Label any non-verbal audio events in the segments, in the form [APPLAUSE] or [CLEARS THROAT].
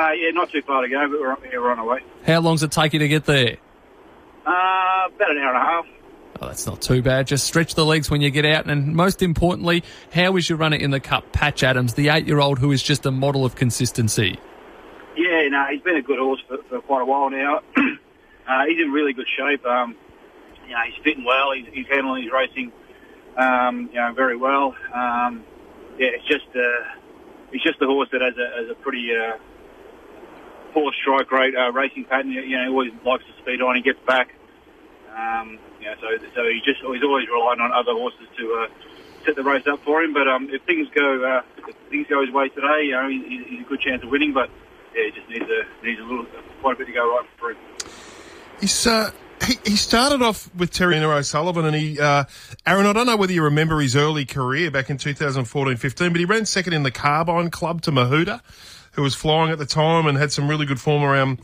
Uh, yeah, not too far to go, but we're, yeah, we're on our way. How long does it take you to get there? Uh, about an hour and a half. Oh, that's not too bad. Just stretch the legs when you get out. And most importantly, how is your runner in the cup, Patch Adams, the eight year old who is just a model of consistency? Yeah, no, he's been a good horse for, for quite a while now. [CLEARS THROAT] uh, he's in really good shape. Um, you know, he's fitting well. He's, he's handling his racing, um, you know, very well. Um, yeah, it's just uh, he's just a horse that has a, has a pretty uh, poor strike rate uh, racing pattern. You know, he always likes to speed on. He gets back. Um, you know, so so he just he's always relying on other horses to uh, set the race up for him. But um, if things go uh, if things go his way today, you know, he's, he's a good chance of winning. But yeah, he just needs a needs a little quite a bit to go right for him. He's, uh, he, he started off with Terry and O'Sullivan and he, uh, Aaron, I don't know whether you remember his early career back in 2014-15, but he ran second in the Carbine Club to Mahuda, who was flying at the time and had some really good form around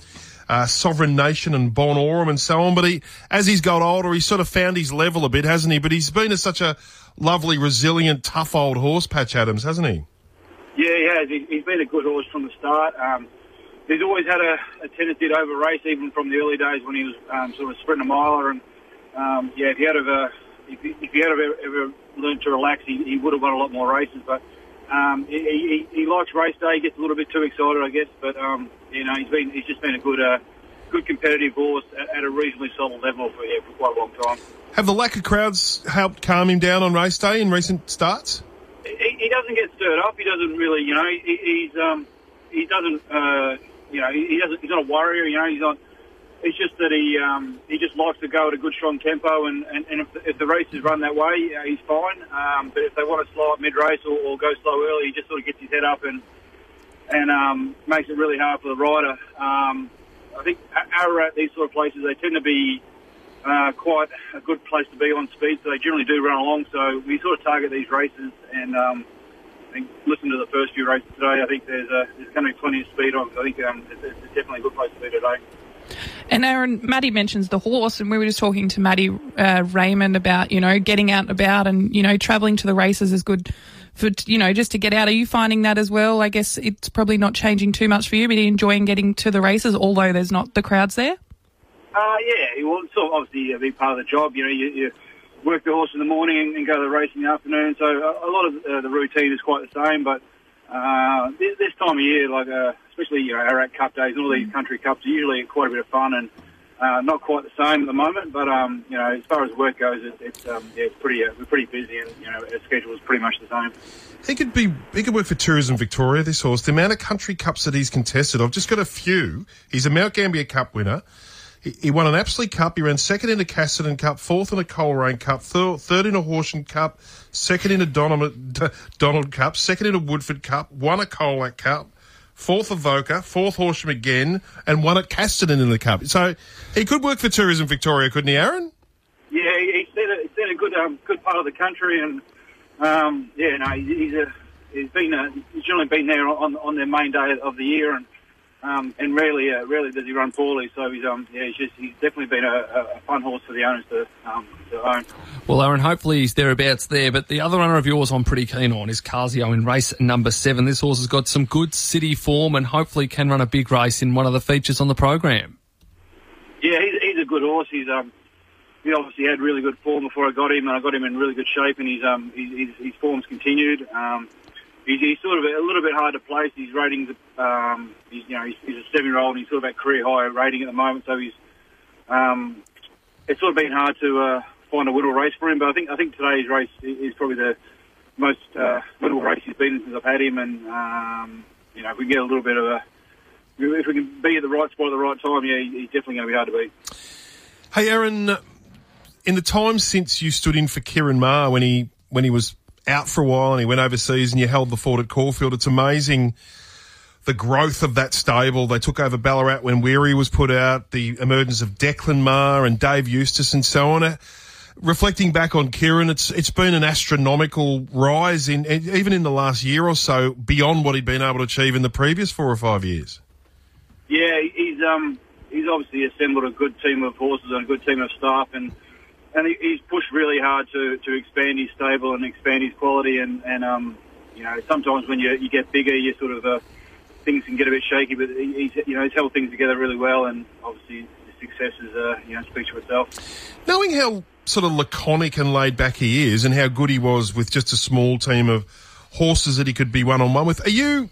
uh, Sovereign Nation and Bon Aurum and so on. But he, as he's got older, he's sort of found his level a bit, hasn't he? But he's been a, such a lovely, resilient, tough old horse, Patch Adams, hasn't he? Yeah, he has. He, he's been a good horse from the start. Um, he's always had a, a tendency to over race, even from the early days when he was um, sort of sprinting a miler. And um, yeah, if he had ever, if he, if he had ever, ever learned to relax, he, he would have won a lot more races. But um, he, he, he likes race day. He gets a little bit too excited, I guess. But um, you know, he's been he's just been a good, uh, good competitive horse at, at a reasonably solid level for yeah, for quite a long time. Have the lack of crowds helped calm him down on race day in recent starts? He, he doesn't get stirred up. He doesn't really, you know, he, he's um, he doesn't, uh, you know, he, he doesn't. He's not a warrior. You know, he's not. It's just that he um, he just likes to go at a good strong tempo, and, and, and if, the, if the races run that way, uh, he's fine. Um, but if they want to slow up mid race or, or go slow early, he just sort of gets his head up and and um, makes it really hard for the rider. Um, I think Ararat, these sort of places, they tend to be uh, quite a good place to be on speed, so they generally do run along. So we sort of target these races, and um, listen to the first few races today. I think there's there's going to be plenty of speed on. So I think um, it's, it's definitely a good place to be today. And Aaron, Maddie mentions the horse, and we were just talking to Maddie uh, Raymond about you know getting out and about, and you know travelling to the races is good for you know just to get out. Are you finding that as well? I guess it's probably not changing too much for you, but enjoying getting to the races, although there's not the crowds there. Uh, yeah, well, it's obviously a big part of the job. You know, you, you work the horse in the morning and, and go to the race in the afternoon. So a, a lot of uh, the routine is quite the same. But uh, this, this time of year, like uh, especially you know, Cup days and all these country cups, are usually quite a bit of fun and uh, not quite the same at the moment. But um, you know, as far as work goes, it, it's um, yeah, it's pretty uh, we're pretty busy, and you know, our schedule is pretty much the same. He could be. He could work for Tourism Victoria. This horse, the amount of country cups that he's contested, I've just got a few. He's a Mount Gambier Cup winner. He, won an Apsley Cup. He ran second in a Casterton Cup, fourth in a Coleraine Cup, third, in a Horsham Cup, second in a Donald, Donald Cup, second in a Woodford Cup, won a Colac Cup, fourth Avoca, fourth Horsham again, and won at Casterton in the Cup. So he could work for Tourism Victoria, couldn't he, Aaron? Yeah, he's been a, he's been a good um, good part of the country, and um, yeah, no, he's, he's a he's been a, he's generally been there on on their main day of the year, and um, and rarely uh, rarely does he run poorly. So he's um yeah he's just he's definitely been a, a fun horse for the owners to um to own. Well, Aaron, hopefully he's thereabouts there. But the other runner of yours I'm pretty keen on is Carsio in race number seven. This horse has got some good city form and hopefully can run a big race in one of the features on the program. Yeah, he's, he's a good horse. He's um he obviously had really good form before I got him, and I got him in really good shape, and his um his, his, his form's continued. Um, he's, he's sort of a, little bit hard to place. His ratings, um, he's, you know, he's, he's a seven-year-old, and he's sort of at career high rating at the moment. So he's, um, it's sort of been hard to uh, find a winnable race for him. But I think I think today's race is probably the most uh, winnable race he's been since I've had him, and um, you know, if we get a little bit of a, if we can be at the right spot at the right time, yeah, he's definitely going to be hard to beat. Hey, Aaron, in the time since you stood in for Ciaron Maher when he when he was out for a while and he went overseas and you held the fort at Caulfield. It's amazing the growth of that stable. They took over Ballarat when Weary was put out, the emergence of Declan Maher and Dave Eustace and so on. Uh, reflecting back on Ciaron, it's it's been an astronomical rise in even in the last year or so beyond what he'd been able to achieve in the previous four or five years. Yeah, he's um he's obviously assembled a good team of horses and a good team of staff and and he, he's pushed really hard to, to expand his stable and expand his quality. And, and um, you know, sometimes when you, you get bigger, you sort of uh, things can get a bit shaky, but he, he's you know he's held things together really well, and obviously his success is uh, you know speaks for itself. Knowing how sort of laconic and laid back he is, and how good he was with just a small team of horses that he could be one on one with, are you?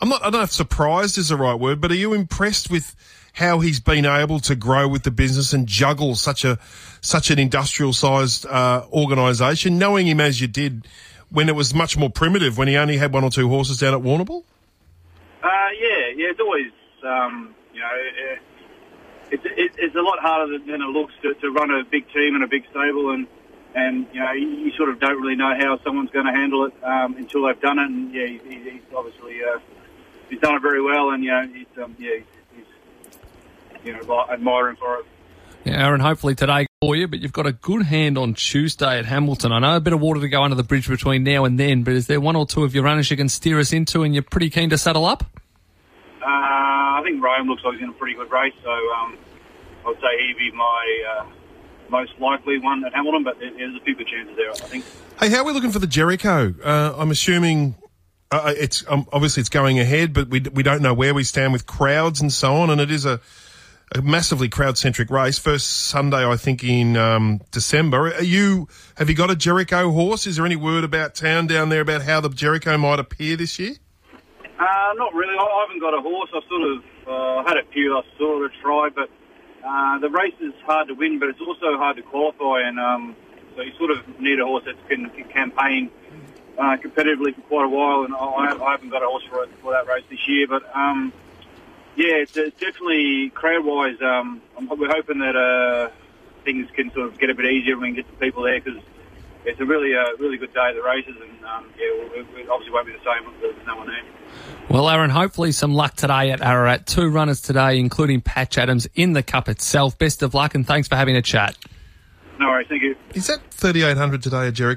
I'm not. I don't know if surprised is the right word, but are you impressed with how he's been able to grow with the business and juggle such a such an industrial sized uh, organisation, knowing him as you did when it was much more primitive, when he only had one or two horses down at Warrnambool? Uh, yeah, yeah, it's always um, you know. Uh, it's, it, it's a lot harder than it looks to, to run a big team and a big stable, and and you know you, you sort of don't really know how someone's going to handle it um, until they've done it. And yeah, he, he's obviously uh, he's done it very well, and you know he's um, yeah he's, he's you know admire him for it. Yeah, Aaron, hopefully today for you, but you've got a good hand on Tuesday at Hamilton. I know a bit of water to go under the bridge between now and then, but is there one or two of your runners you can steer us into and you're pretty keen to saddle up? Uh, I think Rome looks like he's in a pretty good race, so um, I would say he'd be my uh, most likely one at Hamilton, but there's a few good chances there, I think. Hey, how are we looking for the Jericho? Uh, I'm assuming uh, it's um, obviously it's going ahead, but we we don't know where we stand with crowds and so on, and it is a a massively crowd centric race. First Sunday, I think, in um, December. Are you have you got a Jericho horse? Is there any word about town down there about how the Jericho might appear this year? Uh, not really. I haven't got a horse. I've sort of uh, had a few. I sort of tried, but uh, the race is hard to win, but it's also hard to qualify, and um, so you sort of need a horse that can, can campaign uh, competitively for quite a while. And I, I haven't got a horse for for that race this year, but. Um, yeah, it's, it's definitely crowd-wise. Um, we're hoping that uh, things can sort of get a bit easier when we can get the people there because it's a really, uh, really good day at the races, and um, yeah, it, it obviously won't be the same if there's no one there. Well, Aaron, hopefully some luck today at Ararat. Two runners today, including Patch Adams in the Cup itself. Best of luck, and thanks for having a chat. No worries, thank you. Is that 3,800 today at Jericho?